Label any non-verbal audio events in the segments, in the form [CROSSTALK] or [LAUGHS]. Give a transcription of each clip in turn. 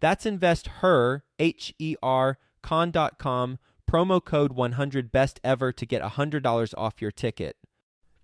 That's investher, H E R, con.com promo code 100 best ever to get $100 off your ticket.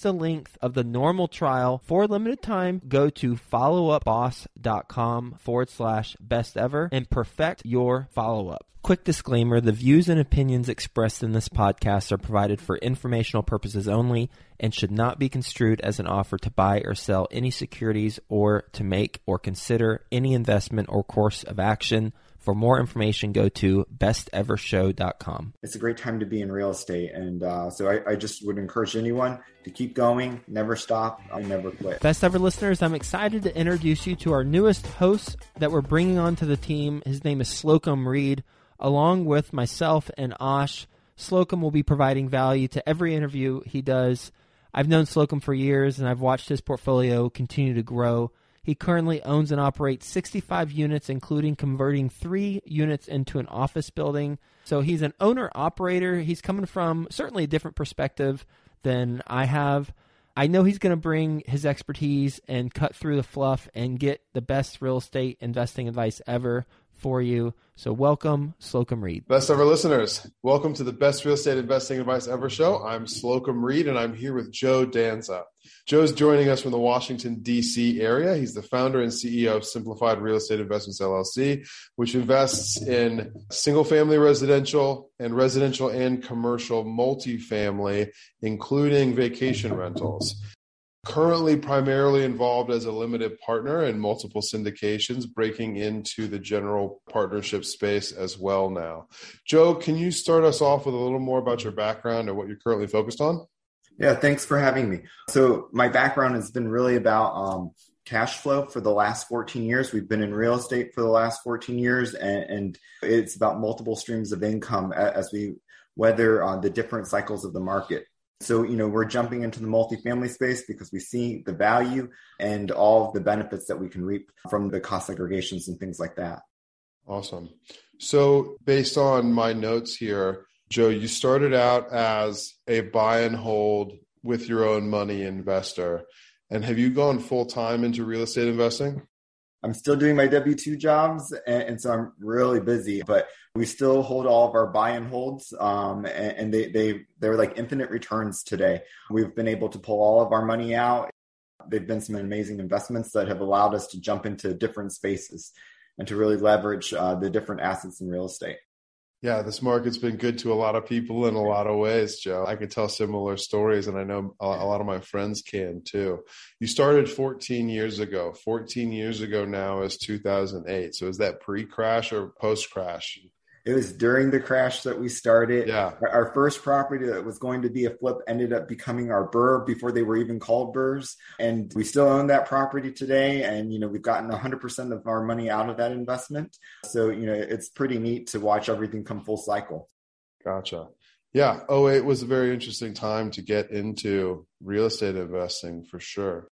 the length of the normal trial for a limited time. Go to followupboss.com forward slash best ever and perfect your follow up. Quick disclaimer the views and opinions expressed in this podcast are provided for informational purposes only and should not be construed as an offer to buy or sell any securities or to make or consider any investment or course of action. For more information, go to bestevershow.com. It's a great time to be in real estate. And uh, so I, I, just would encourage anyone to keep going, never stop, and never quit. Best ever listeners, I'm excited to introduce you to our newest host that we're bringing onto the team. His name is Slocomb Reed along with myself and Ash. Slocomb will be providing value to every interview he does. I've known Slocomb for years and I've watched his portfolio continue to grow. He currently owns and operates 65 units, including converting three units into an office building. So he's an owner operator. He's coming from certainly a different perspective than I have. I know he's going to bring his expertise and cut through the fluff and get the best real estate investing advice ever for you. So welcome, Slocomb Reed. Best ever listeners. Welcome to the best real estate investing advice ever show. I'm Slocomb Reed and I'm here with Joe Danza. Joe's joining us from the Washington, D.C. area. He's the founder and CEO of Simplified Real Estate Investments LLC, which invests in single family residential and residential and commercial multifamily, including vacation rentals currently primarily involved as a limited partner in multiple syndications, breaking into the general partnership space as well now. Joe, can you start us off with a little more about your background and what you're currently focused on? Yeah, thanks for having me. So, my background has been really about um, cash flow for the last 14 years. We've been in real estate for the last 14 years, and, and it's about multiple streams of income as we weather uh, the different cycles of the market. So, you know, we're jumping into the multifamily space because we see the value and all the benefits that we can reap from the cost segregations and things like that. Awesome. So, based on my notes here, Joe, you started out as a buy and hold with your own money investor. And have you gone full time into real estate investing? I'm still doing my W 2 jobs, and, and, so I'm really busy. But We still hold all of our buy and holds, um, and, and they they they're like infinite returns today. We've been able to pull all of our money out. They've been some amazing investments that have allowed us to jump into different spaces and to really leverage uh, the different assets in real estate. Yeah, this market's been good to a lot of people in a lot of ways, Joe. I can tell similar stories, and I know a lot of my friends can too. You started 14 years ago. 14 years ago now is 2008. So is that pre crash or post crash? It was during the crash that we started. Yeah. Our first property that was going to be a flip ended up becoming our BRRRR before they were even called BRRRRs. And we still own that property today. And, you know, we've gotten 100% of our money out of that investment. So, you know, it's pretty neat to watch everything come full cycle. Gotcha. Yeah. Oh, it was a very interesting time to get into real estate investing for sure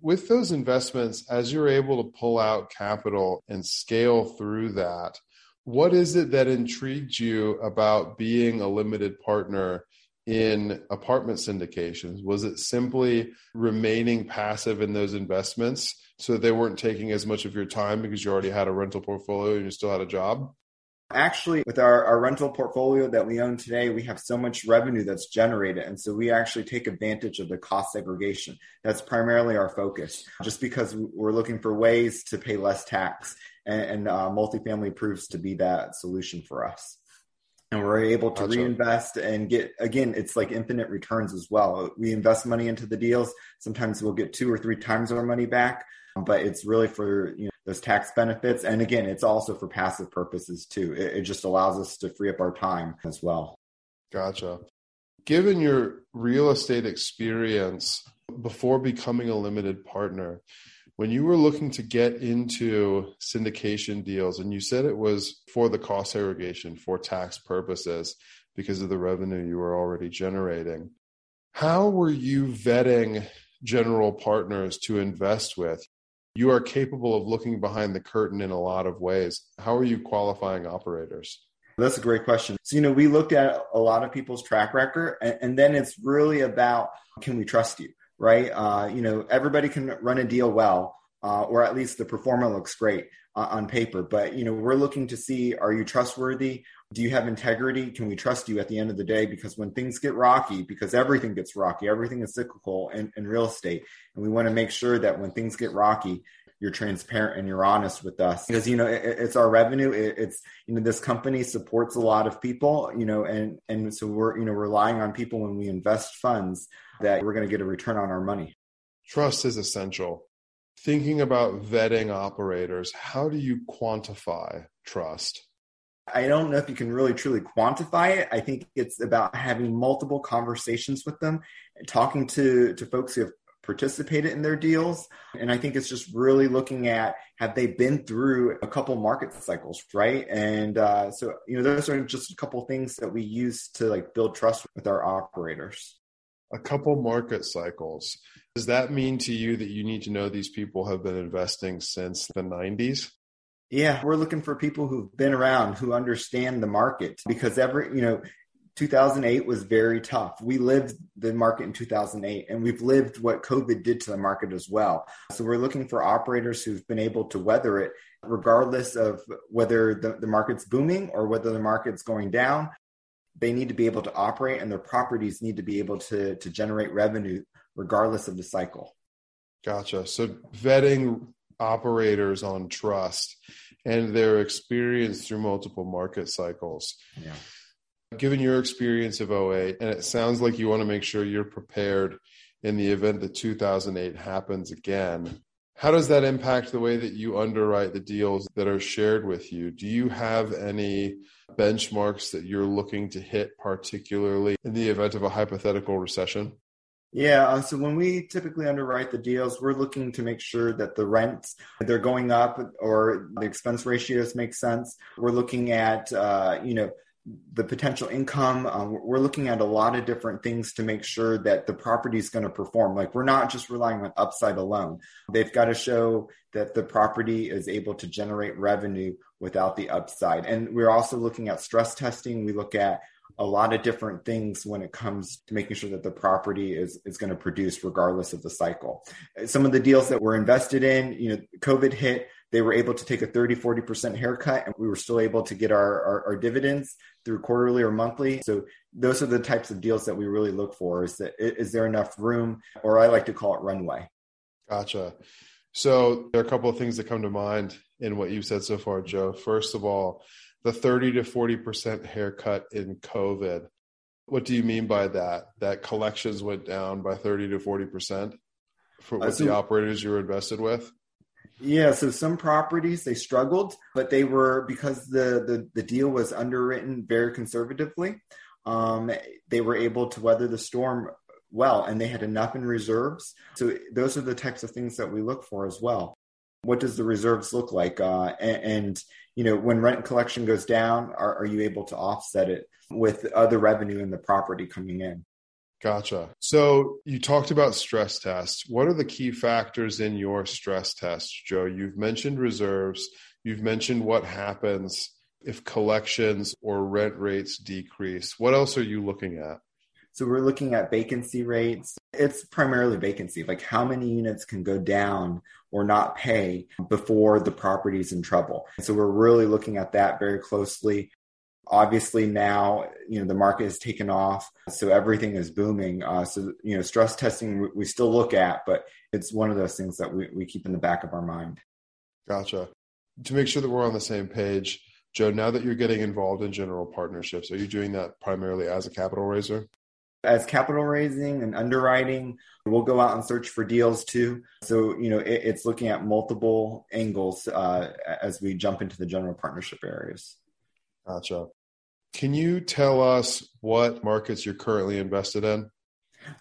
with those investments, as you're able to pull out capital and scale through that, what is it that intrigued you about being a limited partner in apartment syndications? Was it simply remaining passive in those investments so they weren't taking as much of your time because you already had a rental portfolio and you still had a job? Actually, with our, our rental portfolio that we own today, we have so much revenue that's generated. And so we actually take advantage of the cost segregation. That's primarily our focus, just because we're looking for ways to pay less tax. And, and uh, multifamily proves to be that solution for us. And we're able to gotcha. reinvest and get, again, it's like infinite returns as well. We invest money into the deals. Sometimes we'll get two or three times our money back, but it's really for, you know, those tax benefits. And again, it's also for passive purposes too. It, it just allows us to free up our time as well. Gotcha. Given your real estate experience before becoming a limited partner, when you were looking to get into syndication deals and you said it was for the cost segregation for tax purposes because of the revenue you were already generating how were you vetting general partners to invest with you are capable of looking behind the curtain in a lot of ways how are you qualifying operators that's a great question. So, you know, we looked at a lot of people's track record, and, and then it's really about can we trust you? Right? Uh, you know, everybody can run a deal well, uh, or at least the performer looks great uh, on paper. But you know, we're looking to see: are you trustworthy? Do you have integrity? Can we trust you at the end of the day? Because when things get rocky, because everything gets rocky, everything is cyclical in, in real estate, and we want to make sure that when things get rocky, you're transparent and you're honest with us because you know it, it's our revenue it, it's you know this company supports a lot of people you know and and so we're you know relying on people when we invest funds that we're going to get a return on our money. Trust is essential. Thinking about vetting operators, how do you quantify trust? I don't know if you can really truly quantify it. I think it's about having multiple conversations with them, talking to, to folks who have participated in their deals. And I think it's just really looking at have they been through a couple market cycles, right? And uh, so, you know, those are just a couple things that we use to like build trust with our operators a couple market cycles. Does that mean to you that you need to know these people have been investing since the 90s? Yeah, we're looking for people who've been around, who understand the market because every, you know, 2008 was very tough. We lived the market in 2008 and we've lived what COVID did to the market as well. So we're looking for operators who've been able to weather it regardless of whether the, the market's booming or whether the market's going down they need to be able to operate and their properties need to be able to, to generate revenue regardless of the cycle. Gotcha. So vetting operators on trust and their experience through multiple market cycles. Yeah. Given your experience of 08, and it sounds like you want to make sure you're prepared in the event that 2008 happens again. How does that impact the way that you underwrite the deals that are shared with you? Do you have any benchmarks that you're looking to hit, particularly in the event of a hypothetical recession? Yeah, uh, so when we typically underwrite the deals, we're looking to make sure that the rents they're going up or the expense ratios make sense. We're looking at uh, you know the potential income. Um, we're looking at a lot of different things to make sure that the property is going to perform. Like we're not just relying on upside alone. They've got to show that the property is able to generate revenue without the upside. And we're also looking at stress testing. We look at a lot of different things when it comes to making sure that the property is, is going to produce regardless of the cycle. Some of the deals that we're invested in, you know, COVID hit they were able to take a 30, 40% haircut and we were still able to get our, our, our, dividends through quarterly or monthly. So those are the types of deals that we really look for is that is there enough room or I like to call it runway. Gotcha. So there are a couple of things that come to mind in what you've said so far, Joe. First of all, the 30 to 40% haircut in COVID. What do you mean by that? That collections went down by 30 to 40% for what uh, so, the operators you were invested with? Yeah, so some properties they struggled, but they were because the the, the deal was underwritten very conservatively. Um, they were able to weather the storm well, and they had enough in reserves. So those are the types of things that we look for as well. What does the reserves look like? Uh, and, and, you know, when rent collection goes down, are, are you able to offset it with other revenue in the property coming in? Gotcha. So you talked about stress tests. What are the key factors in your stress test, Joe? You've mentioned reserves. You've mentioned what happens if collections or rent rates decrease. What else are you looking at? So we're looking at vacancy rates. It's primarily vacancy, like how many units can go down or not pay before the property's in trouble. So we're really looking at that very closely. Obviously now, you know, the market has taken off, so everything is booming. Uh, so, you know, stress testing we still look at, but it's one of those things that we, we keep in the back of our mind. Gotcha. To make sure that we're on the same page, Joe, now that you're getting involved in general partnerships, are you doing that primarily as a capital raiser? As capital raising and underwriting, we'll go out and search for deals too. So, you know, it, it's looking at multiple angles uh, as we jump into the general partnership areas. Gotcha. Can you tell us what markets you're currently invested in?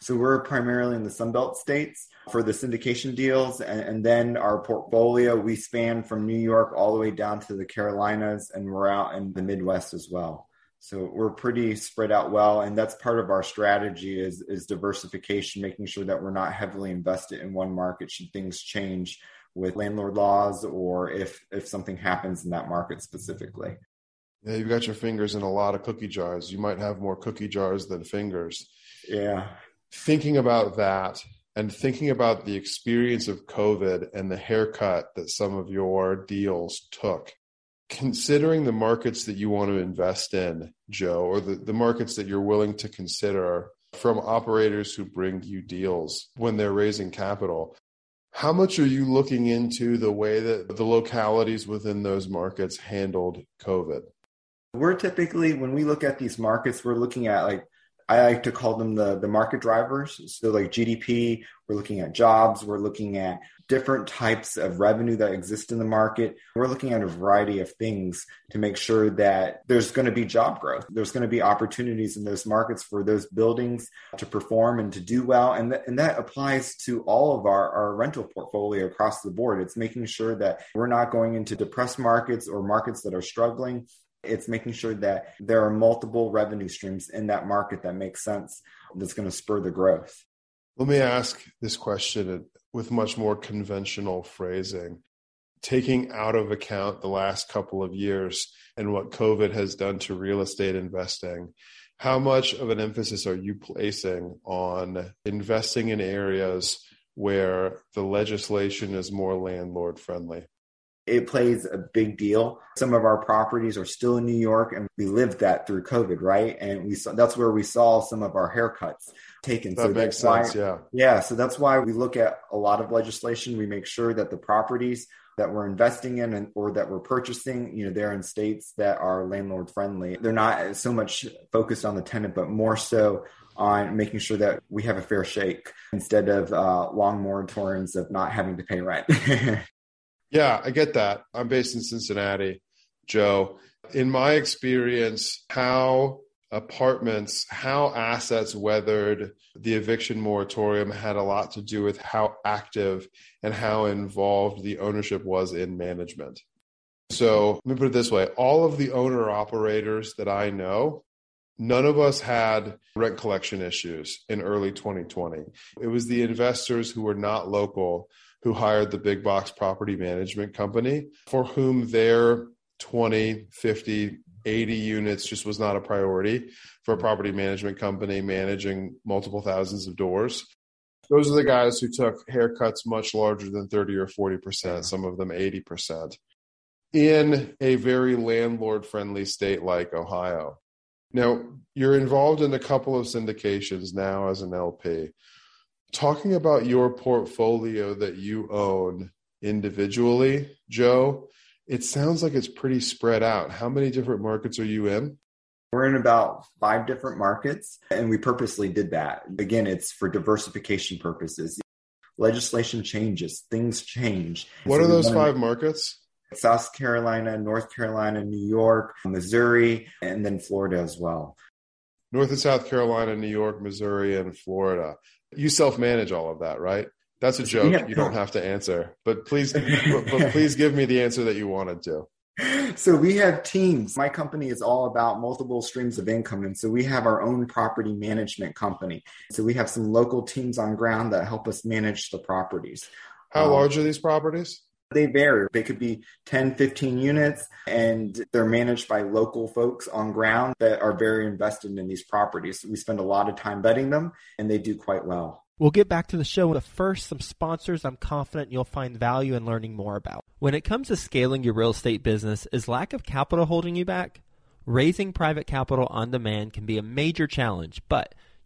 So we're primarily in the Sunbelt states for the syndication deals. And, and, then our portfolio, we span from New York all the way down to the Carolinas, and we're out in the Midwest as well. So we're pretty spread out well. And that's part of our strategy is, is diversification, making sure that we're not heavily invested in one market should things change with landlord laws or if if something happens in that market specifically. Yeah, you've got your fingers in a lot of cookie jars. You might have more cookie jars than fingers. Yeah. Thinking about that and thinking about the experience of COVID and the haircut that some of your deals took, considering the markets that you want to invest in, Joe, or the, the markets that you're willing to consider from operators who bring you deals when they're raising capital, how much are you looking into the way that the localities within those markets handled COVID? We're typically, when we look at these markets, we're looking at like, I like to call them the, the market drivers. So, like GDP, we're looking at jobs, we're looking at different types of revenue that exist in the market. We're looking at a variety of things to make sure that there's going to be job growth. There's going to be opportunities in those markets for those buildings to perform and to do well. And, th- and that applies to all of our, our rental portfolio across the board. It's making sure that we're not going into depressed markets or markets that are struggling. It's making sure that there are multiple revenue streams in that market that make sense that's going to spur the growth. Let me ask this question with much more conventional phrasing. Taking out of account the last couple of years and what COVID has done to real estate investing, how much of an emphasis are you placing on investing in areas where the legislation is more landlord friendly? It plays a big deal. Some of our properties are still in New York, and we lived that through COVID, right? And we saw that's where we saw some of our haircuts taken. That so makes sense. Why, yeah, yeah. So that's why we look at a lot of legislation. We make sure that the properties that we're investing in and or that we're purchasing, you know, they're in states that are landlord friendly. They're not so much focused on the tenant, but more so on making sure that we have a fair shake instead of uh, long moratoriums of not having to pay rent. [LAUGHS] Yeah, I get that. I'm based in Cincinnati, Joe. In my experience, how apartments, how assets weathered the eviction moratorium had a lot to do with how active and how involved the ownership was in management. So let me put it this way all of the owner operators that I know, none of us had rent collection issues in early 2020. It was the investors who were not local who hired the big box property management company for whom their 20, 50, 80 units just was not a priority for a property management company managing multiple thousands of doors. Those are the guys who took haircuts much larger than 30 or 40%, some of them 80%, in a very landlord friendly state like Ohio. Now, you're involved in a couple of syndications now as an LP. Talking about your portfolio that you own individually, Joe, it sounds like it's pretty spread out. How many different markets are you in? We're in about five different markets, and we purposely did that. Again, it's for diversification purposes. Legislation changes, things change. What so are those five markets? South Carolina, North Carolina, New York, Missouri, and then Florida as well. North and South Carolina, New York, Missouri, and Florida. You self manage all of that, right? That's a joke. Yeah. You don't have to answer, but please, but, but please give me the answer that you wanted to. So we have teams. My company is all about multiple streams of income. And so we have our own property management company. So we have some local teams on ground that help us manage the properties. How um, large are these properties? They vary. They could be 10, 15 units, and they're managed by local folks on ground that are very invested in these properties. We spend a lot of time vetting them, and they do quite well. We'll get back to the show, but first, some sponsors I'm confident you'll find value in learning more about. When it comes to scaling your real estate business, is lack of capital holding you back? Raising private capital on demand can be a major challenge, but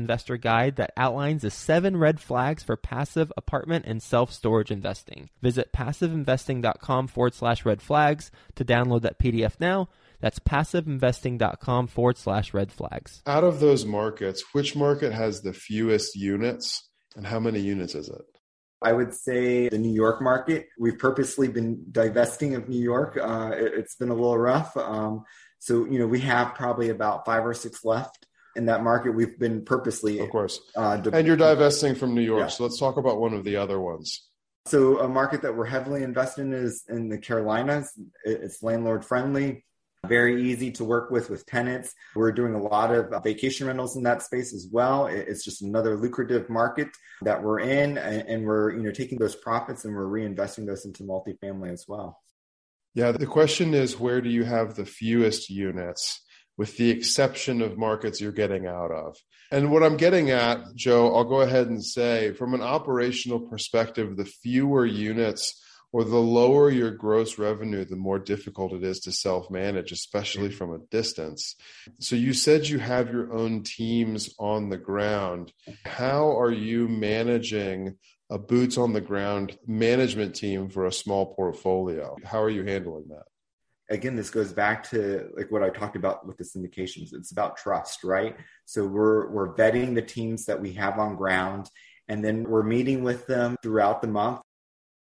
investor guide that outlines the seven red flags for passive apartment and self storage investing. Visit passiveinvesting.com forward slash red flags to download that PDF now. That's passiveinvesting.com forward slash red flags. Out of those markets, which market has the fewest units and how many units is it? I would say the New York market. We've purposely been divesting of New York. Uh, it, has been a little rough. Um, so, you know, we have probably about five or six left in that market. We've been purposely, of course, uh, de- and you're divesting from New York. Yeah. So let's talk about one of the other ones. So a market that we're heavily invested in is in the Carolinas. It's landlord friendly, very easy to work with with tenants. We're doing a lot of vacation rentals in that space as well. It's just another lucrative market that we're in, and we're you know taking those profits and we're reinvesting those into multifamily as well. Yeah, the question is where do you have the fewest units? With the exception of markets you're getting out of. And what I'm getting at, Joe, I'll go ahead and say from an operational perspective, the fewer units or the lower your gross revenue, the more difficult it is to self manage, especially mm-hmm. from a distance. So you said you have your own teams on the ground. How are you managing a boots on the ground management team for a small portfolio? How are you handling that? Again this goes back to like what i talked about with the syndications. It's about trust right? So we're we're vetting the teams that we have on ground and then we're meeting with them throughout the month.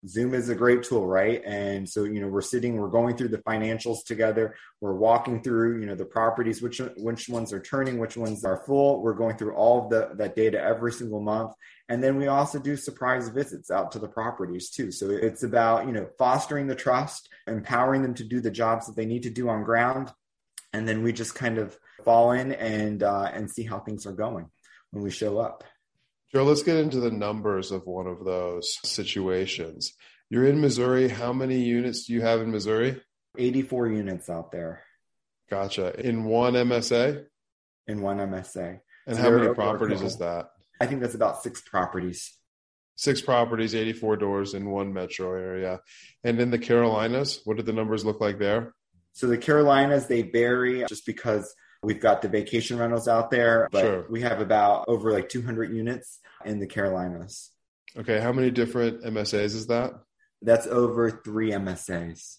Zoom is a great tool right? And so you know we're sitting we're going through the financials together. We're walking through you know the properties which which ones are turning which ones are full. We're going through all of the that data every single month and then we also do surprise visits out to the properties too. So it's about, you know, fostering the trust, empowering them to do the jobs that they need to do on ground. And then we just kind of fall in and uh, and see how things are going when we show up. Joe, let's get into the numbers of one of those situations. You're in Missouri. How many units do you have in Missouri? 84 units out there. Gotcha. In one MSA? In one MSA. And so how many properties is that? I think that's about six properties. Six properties, 84 doors in one metro area. And in the Carolinas, what do the numbers look like there? So the Carolinas, they vary just because we've got the vacation rentals out there, but sure. we have about over like 200 units in the Carolinas. Okay. How many different MSAs is that? That's over three MSAs.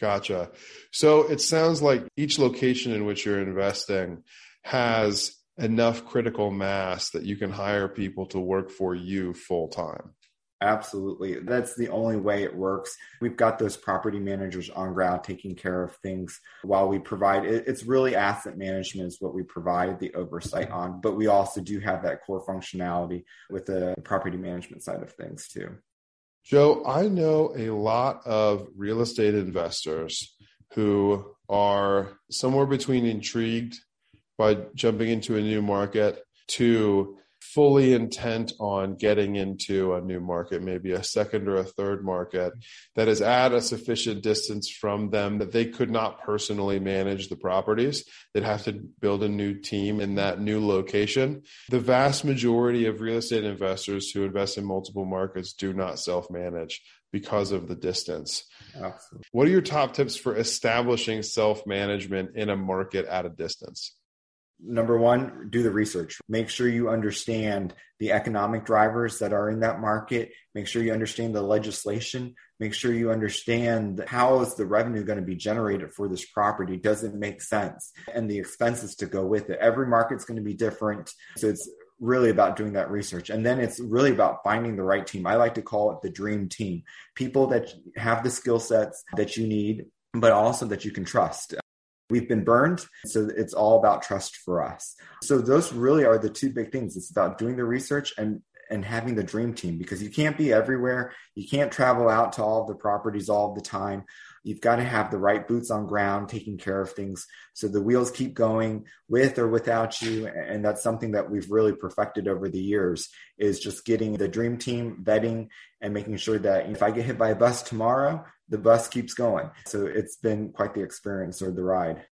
Gotcha. So it sounds like each location in which you're investing has enough critical mass that you can hire people to work for you full time. Absolutely. That's the only way it works. We've got those property managers on ground taking care of things while we provide it's really asset management is what we provide the oversight on, but we also do have that core functionality with the property management side of things too. Joe, I know a lot of real estate investors who are somewhere between intrigued by jumping into a new market to fully intent on getting into a new market, maybe a second or a third market that is at a sufficient distance from them that they could not personally manage the properties. They'd have to build a new team in that new location. The vast majority of real estate investors who invest in multiple markets do not self manage because of the distance. What are your top tips for establishing self management in a market at a distance? Number one, do the research. Make sure you understand the economic drivers that are in that market. Make sure you understand the legislation. Make sure you understand how is the revenue going to be generated for this property? Does it make sense? And the expenses to go with it. Every market's going to be different. So it's really about doing that research. And then it's really about finding the right team. I like to call it the dream team. People that have the skill sets that you need but also that you can trust. We've been burned. So it's all about trust for us. So those really are the two big things. It's about doing the research and and having the dream team because you can't be everywhere. You can't travel out to all of the properties all the time. You've got to have the right boots on ground taking care of things so the wheels keep going with or without you. And that's something that we've really perfected over the years is just getting the dream team vetting and making sure that if I get hit by a bus tomorrow, the bus keeps going. So it's been quite the experience or the ride.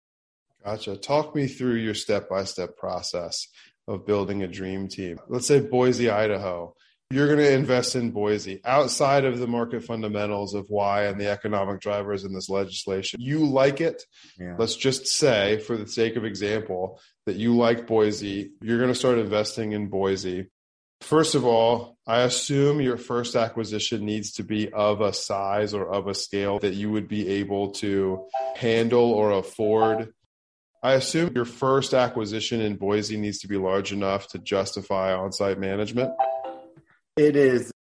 Gotcha. Talk me through your step by step process of building a dream team. Let's say Boise, Idaho. You're going to invest in Boise outside of the market fundamentals of why and the economic drivers in this legislation. You like it. Yeah. Let's just say, for the sake of example, that you like Boise. You're going to start investing in Boise. First of all, I assume your first acquisition needs to be of a size or of a scale that you would be able to handle or afford. I assume your first acquisition in Boise needs to be large enough to justify on site management. It is.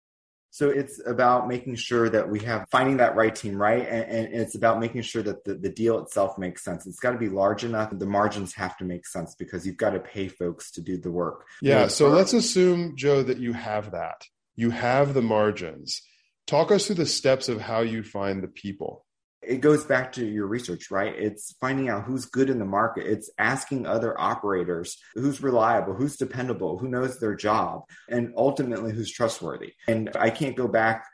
So it's about making sure that we have finding that right team, right? And, and it's about making sure that the, the deal itself makes sense. It's got to be large enough. The margins have to make sense because you've got to pay folks to do the work. Yeah. So let's assume, Joe, that you have that. You have the margins. Talk us through the steps of how you find the people it goes back to your research, right? It's finding out who's good in the market. It's asking other operators who's reliable, who's dependable, who knows their job, and ultimately who's trustworthy. And I can't go back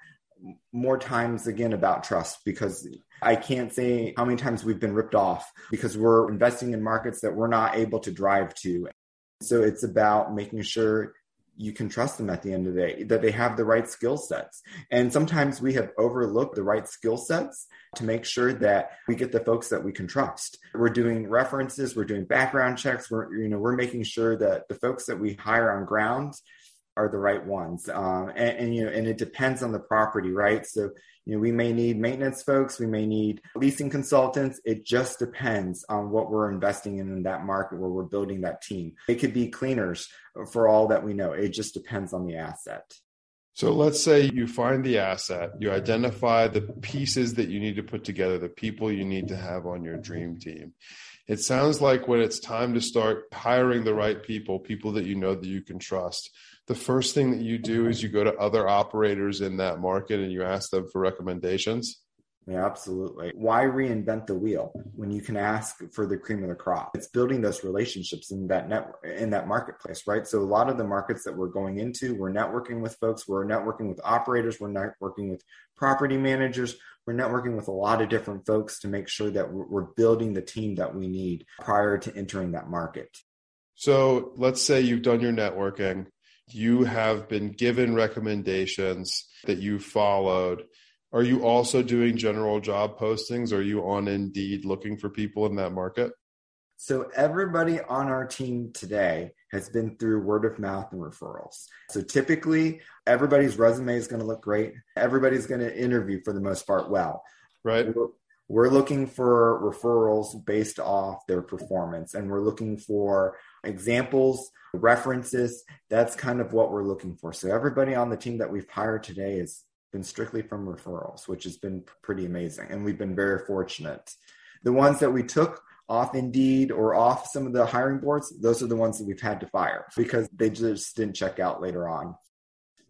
more times again about trust because I can't say how many times we've been ripped off because we're investing in markets that we're not able to drive to. So it's about making sure you can trust them at the end of the day, that they have the right skill sets. And sometimes we have overlooked the right skill sets to make sure that we get the folks that we can trust. We're doing references, we're doing background checks, we're you know, we're making sure that the folks that we hire on ground are the right ones. Um, and, and, you know, and it depends on the property, right? So, you know, we may need maintenance folks, we may need leasing consultants. It just depends on what we're investing in in that market where we're building that team. It could be cleaners uh, for all that we know. It just depends on the asset. So let's say you find the asset, you identify the pieces that you need to put together, the people you need to have on your dream team. It sounds like when it's time to start hiring the right people, people that you know that you can trust, the first thing that you do is you go to other operators in that market and you ask them for recommendations? Yeah, absolutely. Why reinvent the wheel when you can ask for the cream of the crop? It's building those relationships in that network in that marketplace, right? So a lot of the markets that we're going into, we're networking with folks, we're networking with operators, we're networking with property managers, we're networking with a lot of different folks to make sure that we're building the team that we need prior to entering that market. So let's say you've done your networking, you have been given recommendations that you followed are you also doing general job postings? Are you on Indeed looking for people in that market? So everybody on our team today has been through word of mouth and referrals. So typically everybody's resume is going to look great. Everybody's going to interview for the most part well. Right. We're, looking for referrals based off their performance and we're looking for examples, references. That's kind of what we're looking for. So everybody on the team that we've hired today has been strictly from referrals, which has been pretty amazing. And we've been very fortunate. The ones that we took off Indeed or off some of the hiring boards, those are the ones that we've had to fire because they just didn't check out later on.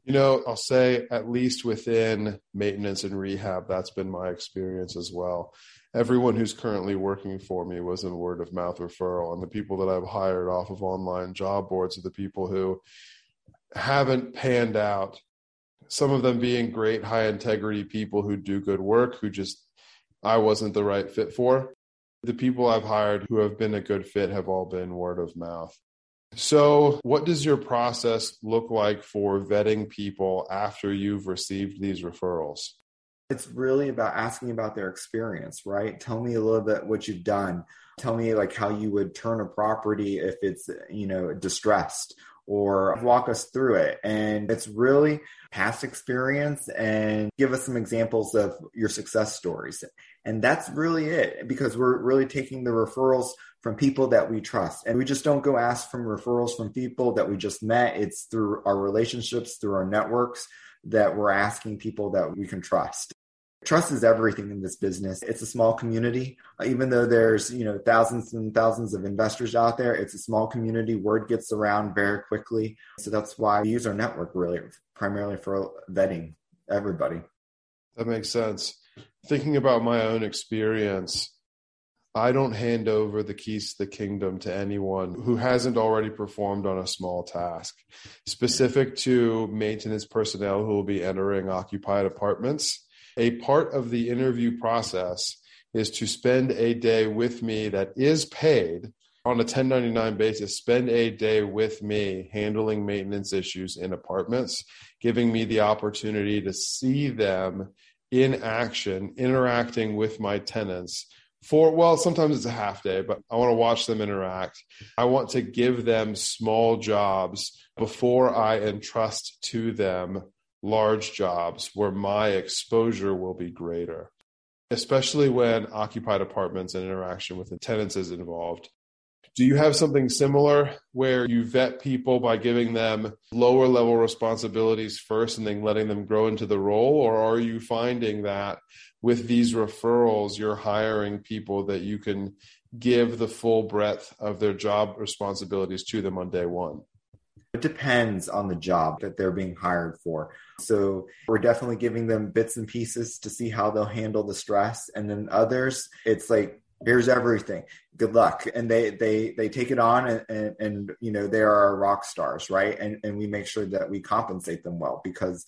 You know, I'll say at least within maintenance and rehab, that's been my experience as well. Everyone who's currently working for me was in word of mouth referral. And the people that I've hired off of online job boards are the people who haven't panned out some of them being great high integrity people who do good work who just I wasn't the right fit for. The people I've hired who have been a good fit have all been word of mouth. So, what does your process look like for vetting people after you've received these referrals? It's really about asking about their experience, right? Tell me a little bit what you've done. Tell me like how you would turn a property if it's, you know, distressed or walk us through it. And it's really past experience and give us some examples of your success stories. And that's really it because we're really taking the referrals from people that we trust. And we just don't go ask from referrals from people that we just met. It's through our relationships, through our networks that we're asking people that we can trust. Trust is everything in this business. It's a small community. Even though there's you know thousands and thousands of investors out there it's a small community. Word gets around very quickly. So that's why we use our network really primarily for vetting everybody. That makes sense. Thinking about my own experience I don't hand over the keys to the kingdom to anyone who hasn't already performed on a small task. Specific to maintenance personnel who will be entering occupied apartments, a part of the interview process is to spend a day with me that is paid on a 1099 basis, spend a day with me handling maintenance issues in apartments, giving me the opportunity to see them in action, interacting with my tenants for, well, sometimes it's a half day, but I want to watch them interact. I want to give them small jobs before I entrust to them large jobs where my exposure will be greater, especially when occupied apartments and interaction with the tenants is involved. Do you have something similar where you vet people by giving them lower level responsibilities first and then letting them grow into the role? Or are you finding that with these referrals, you're hiring people that you can give the full breadth of their job responsibilities to them on day one? It depends on the job that they're being hired for. So we're definitely giving them bits and pieces to see how they'll handle the stress. And then others, it's like, here's everything. Good luck. And they they they take it on and, and, and you know, they are our rock stars, right? And and we make sure that we compensate them well because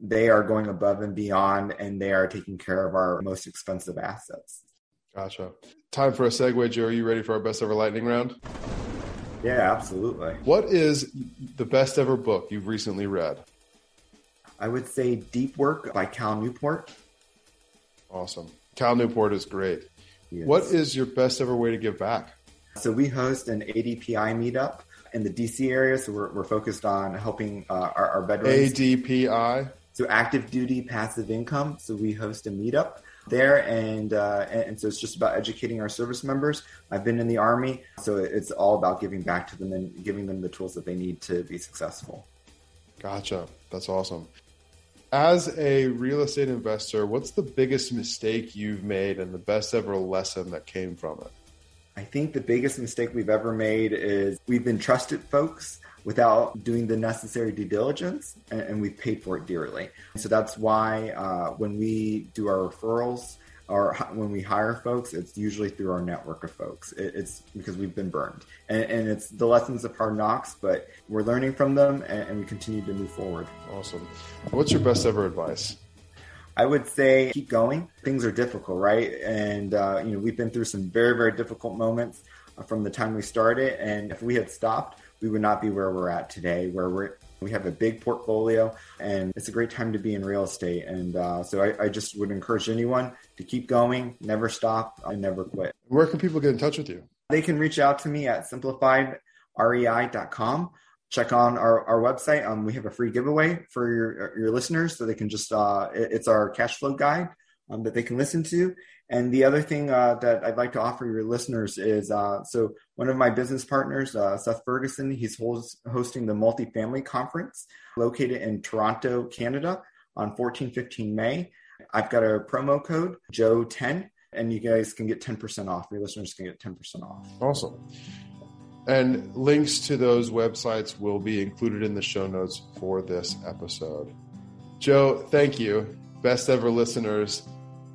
they are going above and beyond and they are taking care of our most expensive assets. Gotcha. Time for a segue, Joe. Are you ready for our best ever lightning round? Yeah, absolutely. What is the best ever book you've recently read? I would say Deep Work by Cal Newport. Awesome. Cal Newport is great. Yes. What is your best ever way to give back? So we host an ADPI meetup in the DC area. So we're, we're focused on helping uh, our, our veterans. ADPI? So active duty passive income. So we host a meetup there, and, uh, and so it's just about educating our service members. I've been in the army, so it's all about giving back to them and giving them the tools that they need to be successful. Gotcha. That's awesome. As a real estate investor, what's the biggest mistake you've made and the best ever lesson that came from it? I think the biggest mistake we've ever made is we've been trusted folks without doing the necessary due diligence, and, and we've paid for it dearly. So that's why uh, when we do our referrals or when we hire folks, it's usually through our network of folks. It, it's because we've been burned, and, and, it's the lessons of hard knocks, but we're learning from them, and, and we continue to move forward. Awesome. What's your best ever advice? I would say keep going. Things are difficult, right? And uh, you know we've been through some very very difficult moments from the time we started, and if we had stopped, we would not be where we're at today, where we're we have a big portfolio, and it's a great time to be in real estate. And uh, so I, I, just would encourage anyone to keep going, never stop, and never quit. Where can people get in touch with you? They can reach out to me at simplifiedrei.com. Check on our, our website. Um, we have a free giveaway for your your listeners, so they can just uh, it, it's our cash flow guide um, that they can listen to. And the other thing uh, that I'd like to offer your listeners is uh, so one of my business partners, uh, Seth Ferguson, he's host- hosting the multifamily conference located in Toronto, Canada on 14 15 May. I've got a promo code, Joe10, and you guys can get 10% off. Your listeners can get 10% off. Awesome. And links to those websites will be included in the show notes for this episode. Joe, thank you. Best ever listeners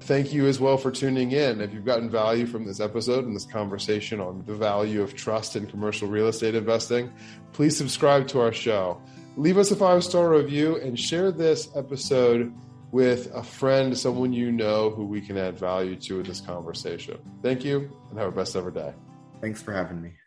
Thank you as well for tuning in. If you've gotten value from this episode and this conversation on the value of trust in commercial real estate investing, please subscribe to our show. Leave us a five star review and share this episode with a friend, someone you know who we can add value to in this conversation. Thank you and have a best ever day. Thanks for having me.